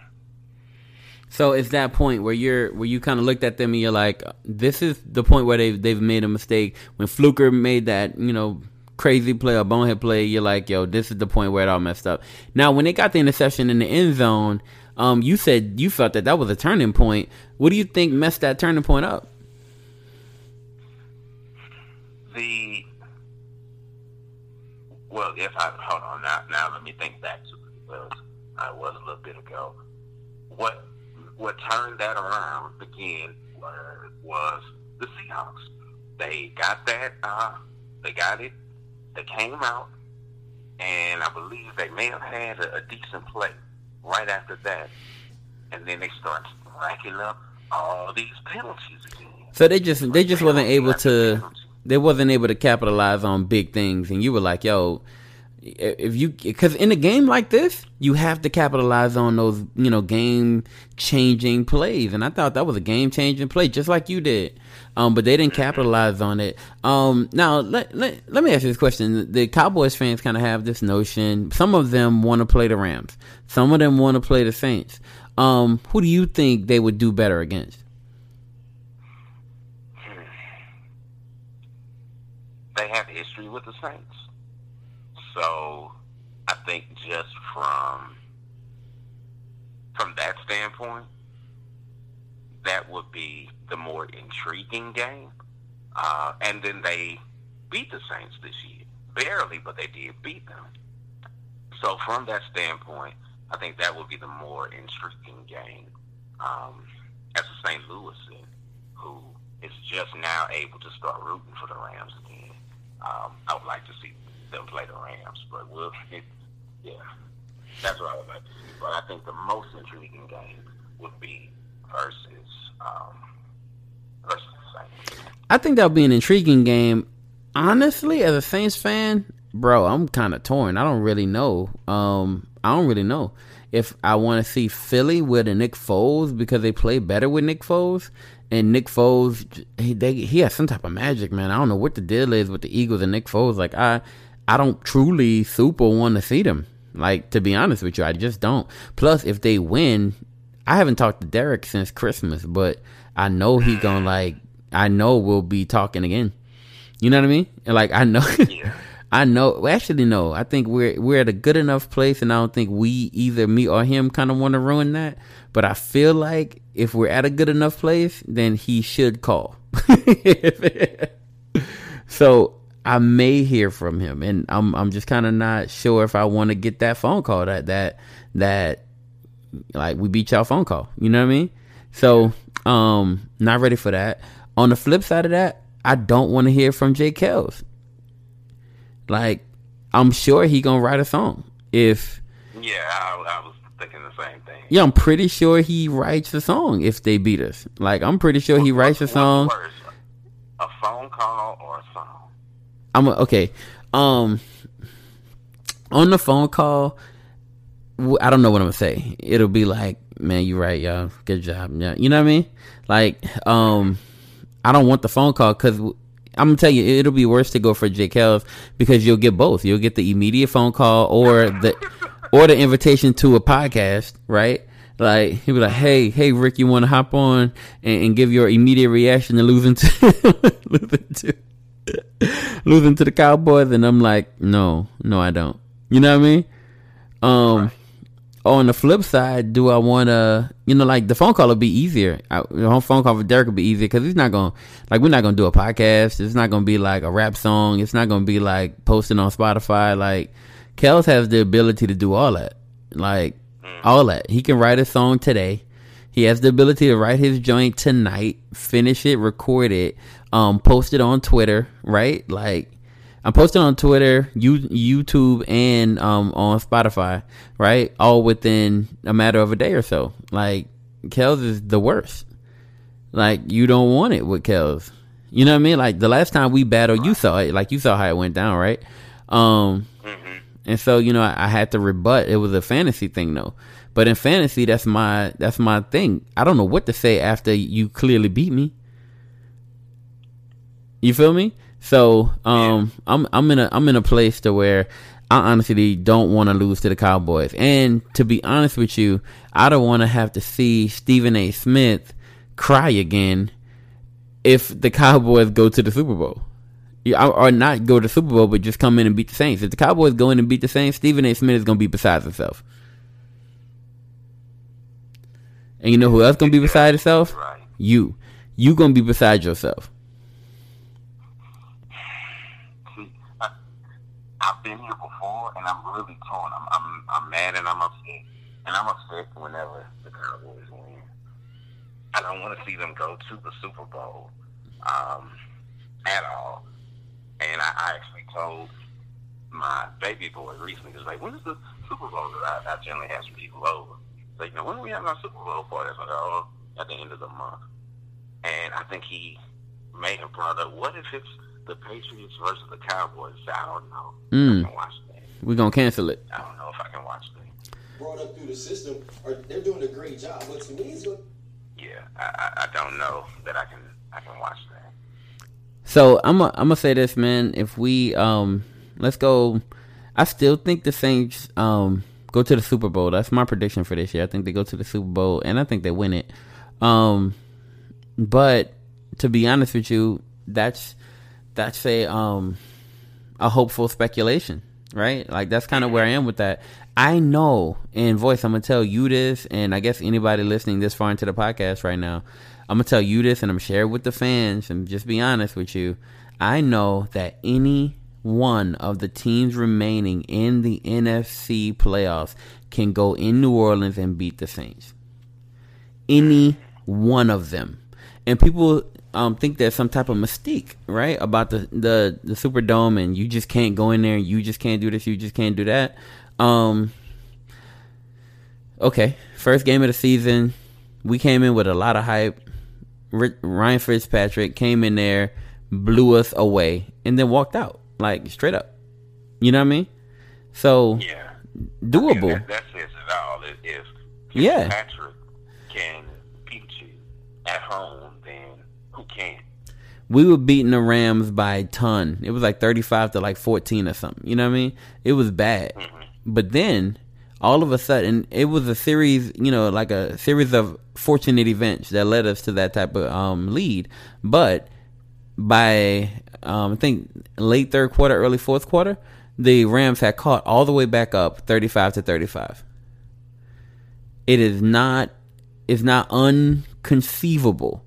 So it's that point where you're where you kind of looked at them and you're like, this is the point where they've they've made a mistake. When Fluker made that you know crazy play or bonehead play, you're like, yo, this is the point where it all messed up. Now when they got the interception in the end zone, um, you said you felt that that was a turning point. What do you think messed that turning point up? The well, if I hold on now, now let me think back to it because I was a little bit ago. What what turned that around again was the Seahawks. They got that. Uh, they got it. They came out, and I believe they may have had a, a decent play right after that, and then they start racking up all these penalties again. So they just they just wasn't able to they wasn't able to capitalize on big things, and you were like, yo if you because in a game like this you have to capitalize on those you know game changing plays. And i thought that was a game changing play just like you did. Um but they didn't capitalize on it. Um now let, let, let me ask you this question. The cowboys fans kind of have this notion. Some of them want to play the rams. Some of them want to play the saints. Um who do you think they would do better against they have history with the Saints. So I think just from from that standpoint, that would be the more intriguing game. Uh, and then they beat the Saints this year. Barely, but they did beat them. So from that standpoint, I think that would be the more intriguing game. Um, as a St. Louisan who is just now able to start rooting for the Rams again. Um, I would like to see them play the Rams, but we'll, it, yeah, that's what I would like to see. But I think the most intriguing game would be versus um, versus the Saints. I think that would be an intriguing game. Honestly, as a Saints fan, bro, I'm kind of torn. I don't really know. Um, I don't really know if I want to see Philly with a Nick Foles because they play better with Nick Foles. And Nick Foles, he they, he has some type of magic, man. I don't know what the deal is with the Eagles and Nick Foles. Like I, I don't truly super want to see them. Like to be honest with you, I just don't. Plus, if they win, I haven't talked to Derek since Christmas, but I know he gonna like. I know we'll be talking again. You know what I mean? And like I know. *laughs* Yeah. I know. Actually, no. I think we're we're at a good enough place, and I don't think we either me or him kind of want to ruin that. But I feel like if we're at a good enough place, then he should call. *laughs* so I may hear from him, and I'm I'm just kind of not sure if I want to get that phone call that that that like we beat y'all phone call. You know what I mean? So um, not ready for that. On the flip side of that, I don't want to hear from Jay Kells. Like, I'm sure he gonna write a song. If Yeah, I, I was thinking the same thing. yeah, I'm pretty sure he writes a song if they beat us. Like, I'm pretty sure he writes a song. worse, a phone call or a song? I'm okay. Um, on the phone call, I don't know what I'm gonna say. It'll be like, "Man, you right, y'all. Good job." Yeah, you know what I mean? Like, um, I don't want the phone call because I'm gonna tell you, it'll be worse to go for Jake Hells because you'll get both. You'll get the immediate phone call or the or the invitation to a podcast, right? Like he'll be like, "Hey, hey, Rick, you want to hop on and, and give your immediate reaction to losing to *laughs* losing to losing to the Cowboys?" And I'm like, "No, no, I don't." You know what I mean? Um, on the flip side, do I want to, you know, like the phone call will be easier. I, the phone call for Derek will be easier because he's not going to, like, we're not going to do a podcast. It's not going to be like a rap song. It's not going to be like posting on Spotify. Like, Kels has the ability to do all that. Like, all that. He can write a song today. He has the ability to write his joint tonight, finish it, record it, um, post it on Twitter, right? Like, I'm posting on Twitter, you, YouTube, and um, on Spotify, right? All within a matter of a day or so. Like, Kels is the worst. Like, you don't want it with Kels. You know what I mean? Like, the last time we battled, you saw it. Like, you saw how it went down, right? Um, and so, you know, I, I had to rebut. It was a fantasy thing, though. But in fantasy, that's my that's my thing. I don't know what to say after you clearly beat me. You feel me? So um, I'm I'm in a I'm in a place to where I honestly don't want to lose to the Cowboys. And to be honest with you, I don't want to have to see Stephen A. Smith cry again if the Cowboys go to the Super Bowl. Yeah, or not go to the Super Bowl, but just come in and beat the Saints. If the Cowboys go in and beat the Saints, Stephen A. Smith is going to be beside himself. And you know who else going to be beside himself? You. You going to be beside yourself. See, I, I've been here before, and I'm really torn. I'm, I'm, I'm mad and I'm upset, and I'm upset whenever the Cowboys win. I don't want to see them go to the Super Bowl um, at all. And I, I actually told my baby boy recently, was like, "When's the Super Bowl?" I, I generally have some people over. Like, know, when are we having our Super Bowl party? I like, "Oh, at the end of the month." And I think he may have brought up, what if it's the Patriots versus the Cowboys? I said, don't know. Mm. I can watch that. We're going to cancel it. I don't know if I can watch that. brought up through the system, are they're doing a great job. But to me, it's what Yeah, I, I, I don't know that I can I can watch that. So I'm i I'm gonna say this, man. If we um, let's go. I still think the Saints um go to the Super Bowl. That's my prediction for this year. I think they go to the Super Bowl, and I think they win it. Um, but to be honest with you, that's that's a um a hopeful speculation, right? Like that's kind of where I am with that. I know in voice, I'm gonna tell you this, and I guess anybody listening this far into the podcast right now, I'm gonna tell you this, and I'm sharing with the fans, and just be honest with you. I know that any one of the teams remaining in the NFC playoffs can go in New Orleans and beat the Saints. Any one of them, and people um, think there's some type of mystique, right, about the the the Superdome, and you just can't go in there, and you just can't do this, you just can't do that. Um, okay, first game of the season, we came in with a lot of hype. Ryan Fitzpatrick came in there, blew us away, and then walked out like straight up. You know what I mean? So Yeah. doable. I mean, that, that says it all. If, if Yeah. Patrick can beat you at home, can? we were beating the Rams by a ton. It was like 35 to like 14 or something. You know what I mean? It was bad. But then all of a sudden it was a series, you know, like a series of fortunate events that led us to that type of um, lead. But by um, I think late third quarter, early fourth quarter, the Rams had caught all the way back up 35 to 35. It is not it's not unconceivable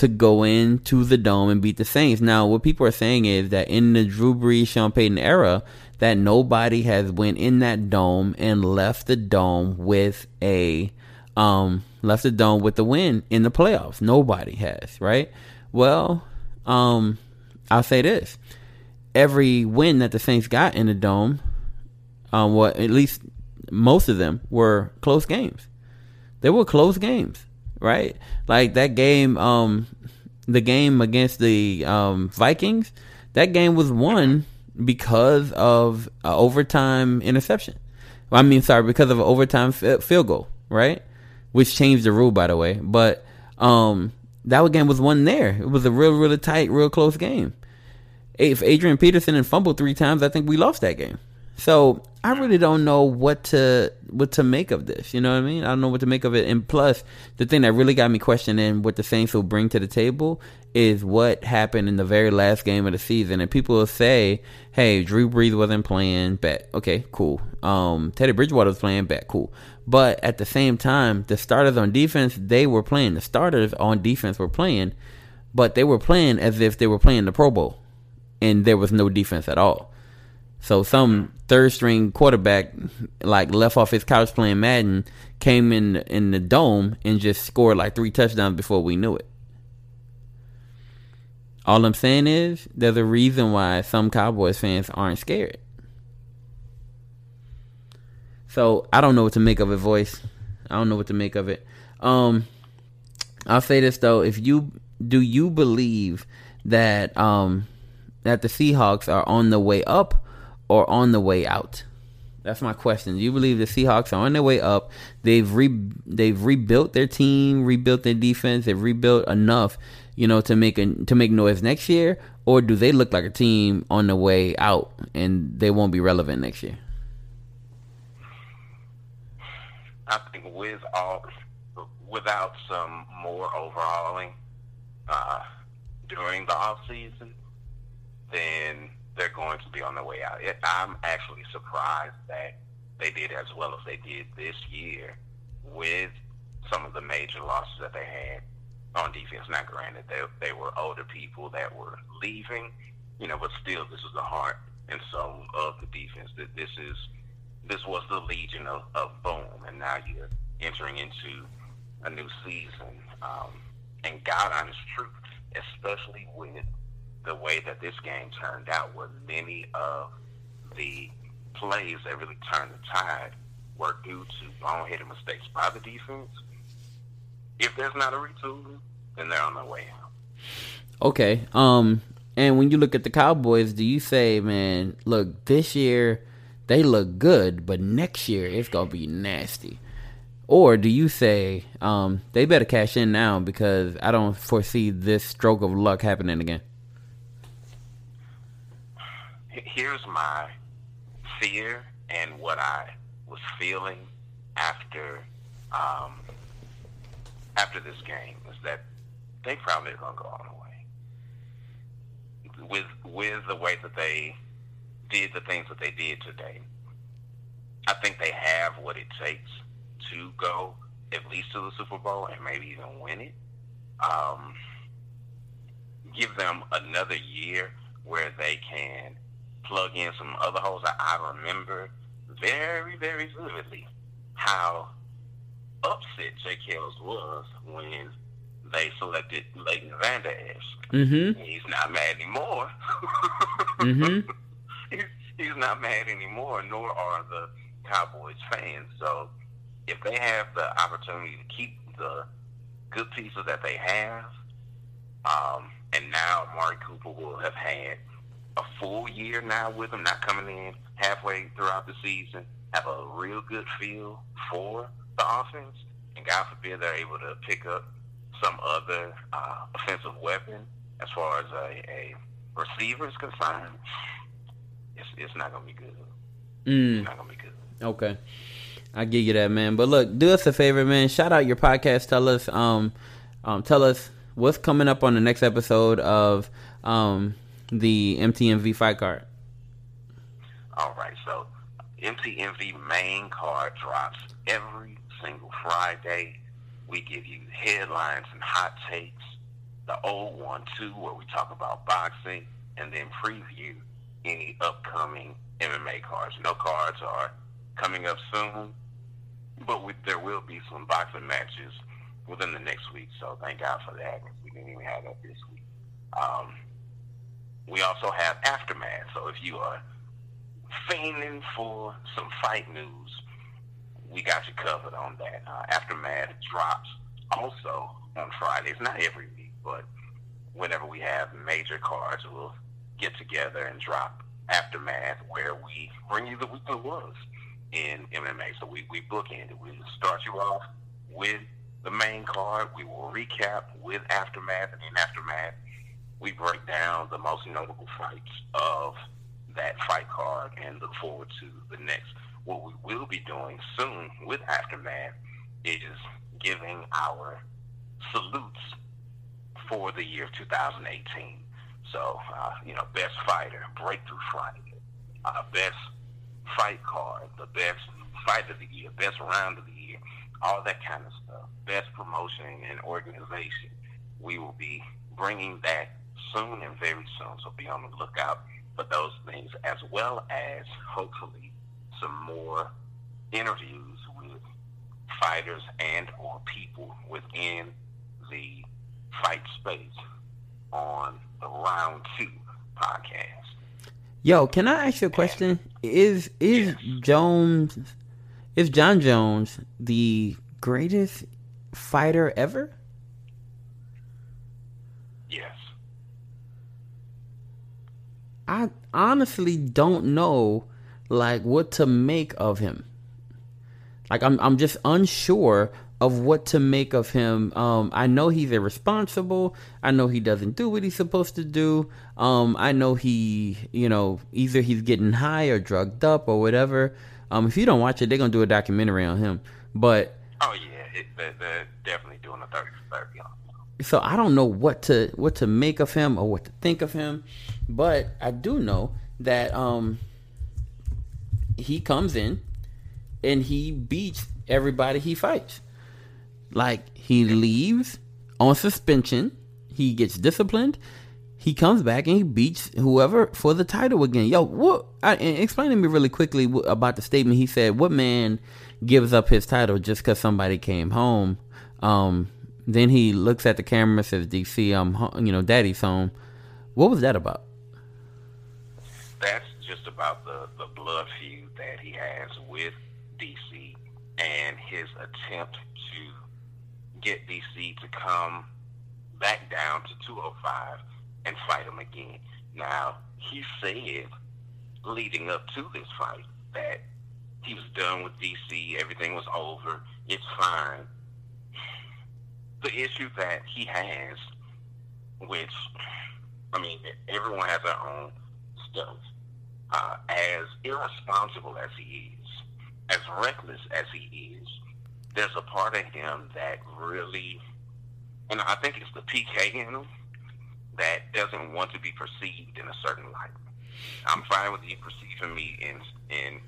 to go into the dome and beat the Saints. Now, what people are saying is that in the Drew Brees, Sean Payton era, that nobody has went in that dome and left the dome with a um left the dome with the win in the playoffs. Nobody has, right? Well, um I'll say this. Every win that the Saints got in the dome, um what at least most of them were close games. They were close games, right? Like that game, um, the game against the um, Vikings, that game was won because of a overtime interception. I mean, sorry, because of an overtime field goal, right? Which changed the rule, by the way. But um, that game was won there. It was a real, really tight, real close game. If Adrian Peterson had fumbled three times, I think we lost that game. So I really don't know what to what to make of this. You know what I mean? I don't know what to make of it. And plus, the thing that really got me questioning what the Saints will bring to the table is what happened in the very last game of the season. And people will say, "Hey, Drew Brees wasn't playing." Bet. Okay, cool. Um, Teddy Bridgewater was playing. Bet. Cool. But at the same time, the starters on defense they were playing. The starters on defense were playing, but they were playing as if they were playing the Pro Bowl, and there was no defense at all. So some third string quarterback like left off his couch playing Madden came in in the dome and just scored like three touchdowns before we knew it. All I'm saying is there's a reason why some Cowboys fans aren't scared. So I don't know what to make of it, voice. I don't know what to make of it. Um I'll say this though, if you do you believe that um that the Seahawks are on the way up or on the way out? That's my question. Do you believe the Seahawks are on their way up? They've re they've rebuilt their team, rebuilt their defense, they've rebuilt enough, you know, to make a to make noise next year, or do they look like a team on the way out and they won't be relevant next year? I think with all, without some more overhauling uh, during the off season, then they're going to be on their way out. It, I'm actually surprised that they did as well as they did this year with some of the major losses that they had on defense. Now, granted, they they were older people that were leaving, you know, but still, this is the heart and soul of the defense. That this is this was the legion of, of boom, and now you're entering into a new season. Um, and God honest truth, especially with the way that this game turned out, where many of the plays that really turned the tide were due to boneheaded mistakes by the defense. If there's not a retooling, then they're on their way out. Okay. Um and when you look at the Cowboys, do you say, man, look, this year they look good, but next year it's gonna be nasty? Or do you say, um, they better cash in now because I don't foresee this stroke of luck happening again? Here's my fear and what I was feeling after um, after this game is that they probably are gonna go all the way. with with the way that they did the things that they did today, I think they have what it takes to go at least to the Super Bowl and maybe even win it. Um, give them another year where they can plug in some other holes. I, I remember very, very vividly how upset Jake Hells was when they selected Leighton Vander Esch. Mm-hmm. He's not mad anymore. *laughs* Mm-hmm. he's, he's not mad anymore, nor are the Cowboys fans. So if they have the opportunity to keep the good pieces that they have, um, and now Amari Cooper will have had a full year now with him, not coming in halfway throughout the season, have a real good feel for the offense, and God forbid they're able to pick up some other uh, offensive weapon as far as a, a receiver is concerned, it's, it's not going to be good. Mm. It's not going to be good. Okay. I give you that, man. But look, do us a favor, man. Shout out your podcast. Tell us, um, um, tell us what's coming up on the next episode of um the MTMV fight card. All right, so MTMV main card drops every single Friday. We give you headlines and hot takes. The old one too, where we talk about boxing and then preview any upcoming MMA cards. No cards are coming up soon, but we, there will be some boxing matches within the next week. So thank God for that. We didn't even have that this week. Um, we also have aftermath. So if you are fiending for some fight news, we got you covered on that. Uh, aftermath drops also on Fridays, not every week, but whenever we have major cards, we'll get together and drop aftermath where we bring you the week that was in MMA. So we, we bookend it. We start you off with the main card. We will recap with aftermath, and in aftermath, we break down the most notable fights of that fight card and look forward to the next. What we will be doing soon with aftermath is giving our salutes for the year 2018. So, uh, you know, best fighter, breakthrough fight, uh, best fight card, the best fight of the year, best round of the year, all that kind of stuff, best promotion and organization. We will be bringing that soon and very soon, so be on the lookout for those things, as well as hopefully some more interviews with fighters and or people within the fight space on the Round Two podcast. Yo, can I ask you a question? Is is Jones is Jon Jones the greatest fighter ever? Yes. I honestly don't know like what to make of him. Like I'm I'm just unsure of what to make of him. Um, I know he's irresponsible. I know he doesn't do what he's supposed to do. Um, I know he, you know, either he's getting high or drugged up or whatever. Um, if you don't watch it, they're gonna do a documentary on him. But Oh yeah, it, they're, they're definitely doing a thirty for thirty on. So I don't know what to what to make of him or what to think of him, but I do know that um he comes in and he beats everybody he fights. Like he leaves on suspension, he gets disciplined, he comes back and he beats whoever for the title again. Yo, what? I, explain to me really quickly about the statement he said. What man gives up his title just because somebody came home? Um, then he looks at the camera and says, "DC, I'm, you know, Daddy's home." What was that about? That's just about the the blood feud that he has with DC and his attempt to get DC to come back down to 205 and fight him again. Now, he said leading up to this fight that he was done with DC, everything was over, it's fine. The issue that he has, which, I mean, everyone has their own stuff, uh, as irresponsible as he is, as reckless as he is, there's a part of him that really, and I think it's the PK in him, that doesn't want to be perceived in a certain light. I'm fine with you perceiving me in in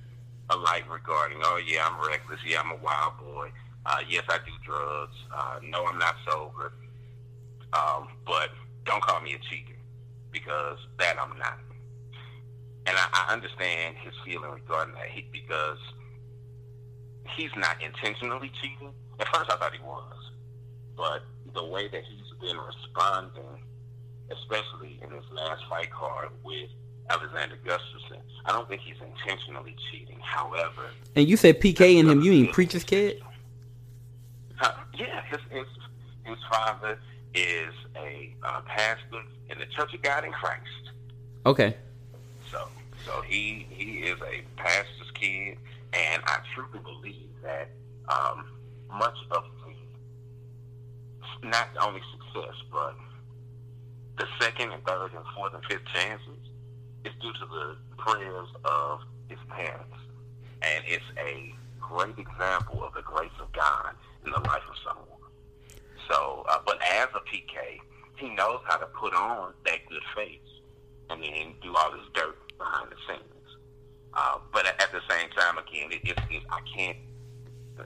a light regarding, oh yeah, I'm reckless, yeah, I'm a wild boy, uh, yes, I do drugs, uh, no, I'm not sober, um, but don't call me a cheater because that I'm not. And I, I understand his feeling regarding that he, because he's not intentionally cheating. At first, I thought he was, but the way that he's been responding, especially in his last fight card with Alexander Gustafsson, I don't think he's intentionally cheating. However, and you said PK in him, you mean preacher's kid? Uh, yeah, his, his his father is a uh, pastor in the Church of God in Christ. Okay. So, so he he is a pastor's kid, and I truly believe that um, much of the not only success, but the second and third and fourth and fifth chances is due to the prayers of his parents, and it's a great example of the grace of God in the life of someone. So, uh, but as a PK, he knows how to put on that good face and then do all this dirt behind the scenes. Uh, but at the same time, again, it, it, it, I can't.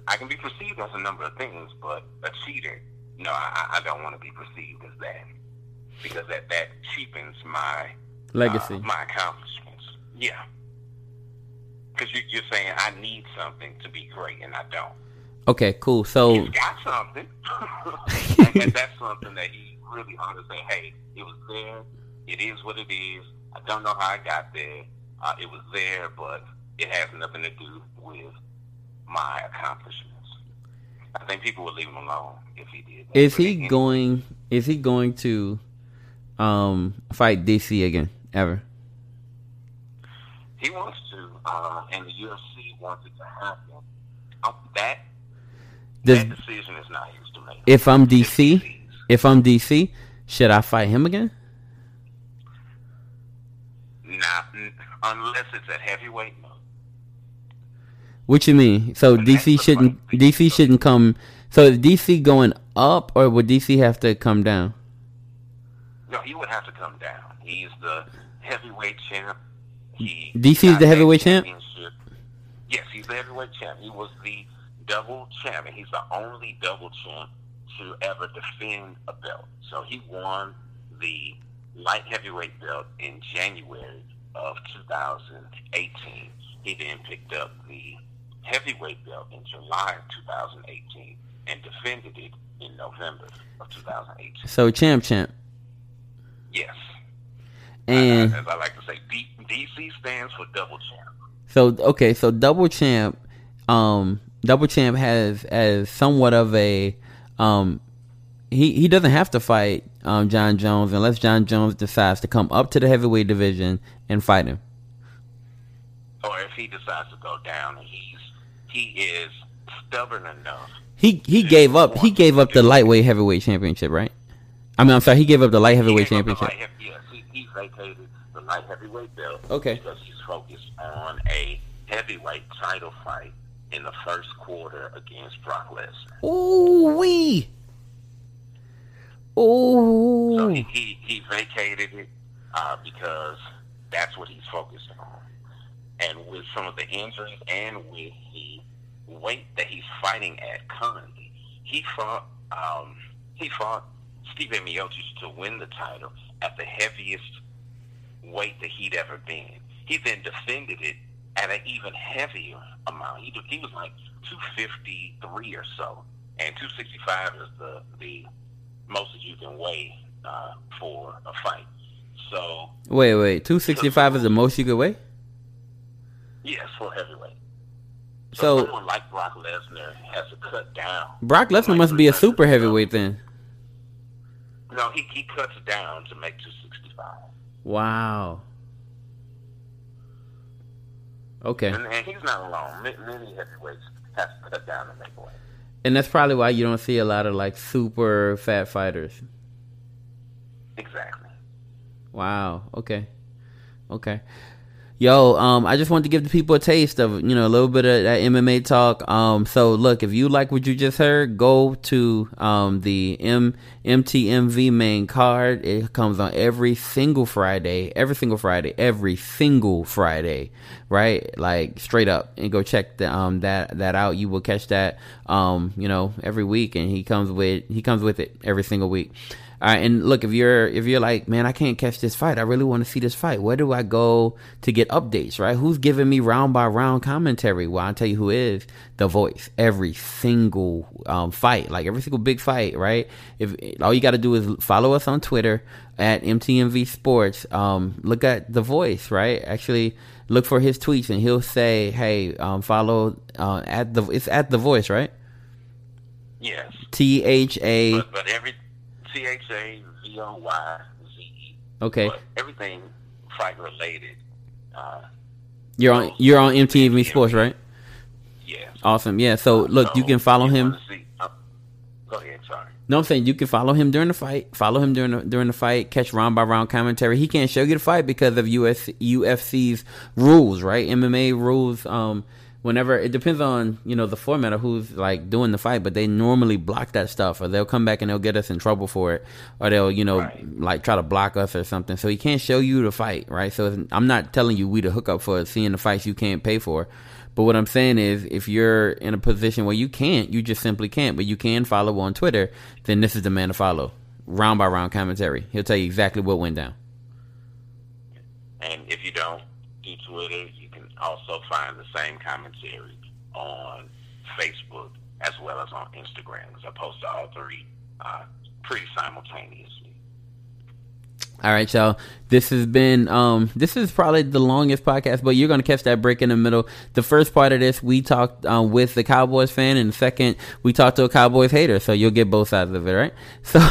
I can be perceived as a number of things, but a cheater, no, I, I don't want to be perceived as that because that that cheapens my legacy, uh, my accomplishments. Yeah, because you, you're saying I need something to be great, and I don't. Okay, cool. So he's got something, *laughs* and that's something that he really ought to say. Hey, it was there. It is what it is. I don't know how I got there. Uh, it was there, but it has nothing to do with my accomplishments. I think people would leave him alone if he did. That. Is he going? Is he going to um, fight DC again ever? He wants to, uh, and the UFC wants it to happen. Um, that does, that decision is not his to make. If I'm DC, if I'm DC, should I fight him again? Not unless it's at heavyweight. No. What you mean? So and DC shouldn't DC shouldn't come. So is DC going up, or would DC have to come down? No, he would have to come down. He's the heavyweight champ. He DC is the heavyweight champ. Yes, he's the heavyweight champ. He was the double champion. He's the only double champ to ever defend a belt. So he won the light heavyweight belt in January of 2018. He then picked up the heavyweight belt in July of 2018 and defended it in November of 2018. So champ, champ. Yes. And as I like to say, D- DC stands for double champ. So okay, so double champ. Um, Double Champ has as somewhat of a um, he he doesn't have to fight um, Jon Jones unless Jon Jones decides to come up to the heavyweight division and fight him. Or if he decides to go down, he's he is stubborn enough. He he gave up he gave up the lightweight heavyweight championship, right? I mean, I'm sorry, he gave up the light heavyweight championship. Light, yes, he, he vacated the light heavyweight belt. Okay. Because he's focused on a heavyweight title fight in the first quarter against Brock Lesnar. Ooh wee. Ooh. So he, he, he vacated it uh, because that's what he's focused on. And with some of the injuries and with the weight that he's fighting at currently, he fought um, he fought Stipe Miocic to win the title at the heaviest weight that he'd ever been. He then defended it at an even heavier amount. He, he was like 253 or so, and 265 is the the most that you can weigh uh, for a fight. So wait, wait, 265 so, is the most you could weigh? Yes, for heavyweight. So, so someone like Brock Lesnar has to cut down. Brock Lesnar like must be a super heavyweight then. No, he he cuts down to make 265. Wow. Okay. And, and he's not alone. Many heavyweights have to cut down and make weight. And that's probably why you don't see a lot of like super fat fighters. Exactly. Wow. Okay. Okay. Yo, um, I just want to give the people a taste of, you know, a little bit of that MMA talk. Um, so look, if you like what you just heard, go to, um, the M, MTMV main card. It comes on every single Friday, every single Friday, every single Friday, right? Like straight up and go check the, um, that, that out. You will catch that, um, you know, every week and he comes with, he comes with it every single week. Right, and look, if you're if you're like, man, I can't catch this fight. I really want to see this fight. Where do I go to get updates? Right? Who's giving me round by round commentary? Well, I'll tell you who is the voice. Every single um, fight, like every single big fight, right? If all you got to do is follow us on Twitter at MTMV Sports. Um, look at the voice, right? Actually, look for his tweets, and he'll say, "Hey, um, follow uh, at the it's at the voice, right?" Yes. T H A. But, but every T H A V O Y Z E. Okay. But everything fight related. Uh, You're on you're on MTV Sports, right? yes. Awesome. Yeah. So look, you can follow you him. see- uh, go ahead. Sorry. No, I'm saying you can follow him during the fight. Follow him during the, during the fight. Catch round by round commentary. He can't show you the fight because of US, UFC's rules, right? MMA rules. Um, whenever it depends on you know the format of who's like doing the fight, but they normally block that stuff, or they'll come back and they'll get us in trouble for it, or they'll you know Right. like try to block us or something. So he can't show you the fight, right? So it's- I'm not telling you we to hook up for seeing the fights you can't pay for. But what I'm saying is, if you're in a position where you can't, you just simply can't, but you can follow on Twitter, then this is the man to follow. Round by round commentary. He'll tell you exactly what went down. And if you don't do Twitter, you also find the same commentary on Facebook as well as on Instagram. as post to all three uh, pretty simultaneously. All right, y'all. This has been um this is probably the longest podcast, but you're gonna catch that break in the middle. The first part of this we talked um, with the Cowboys fan, and the second we talked to a Cowboys hater. So you'll get both sides of it, right? So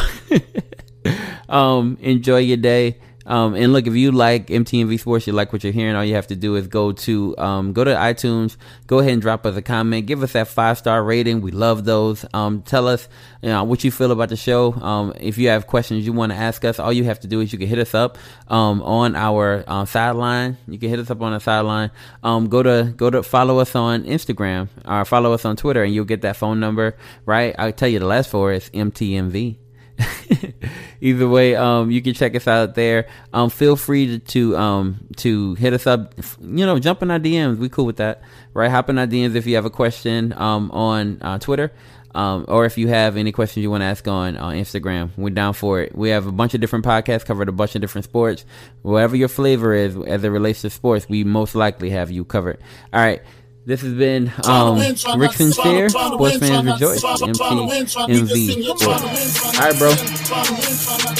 *laughs* um enjoy your day. Um, and look, if you like MTMV Sports, you like what you're hearing, all you have to do is go to um, go to iTunes, go ahead and drop us a comment, give us that five star rating. We love those. Um, tell us you know, what you feel about the show. Um, if you have questions you want to ask us, all you have to do is you can hit us up um, on our uh, sideline. You can hit us up on the sideline. Um, go to go to follow us on Instagram or follow us on Twitter, and you'll get that phone number. Right? I'll tell you the last four is MTMV. *laughs* Either way, um, you can check us out there. Um, feel free to, to um to hit us up. You know, jump in our DMs. We cool with that, right? Hop in our DMs if you have a question um on uh, Twitter. Um, or if you have any questions you want to ask on on Instagram, we're down for it. We have a bunch of different podcasts, covered a bunch of different sports. Whatever your flavor is as it relates to sports, we most likely have you covered. All right. This has been um, Rick Sincere, Sports Fans Rejoice, MTMV Sports. All right, bro.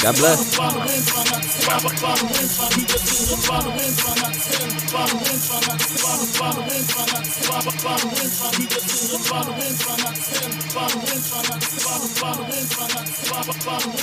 God bless. Follow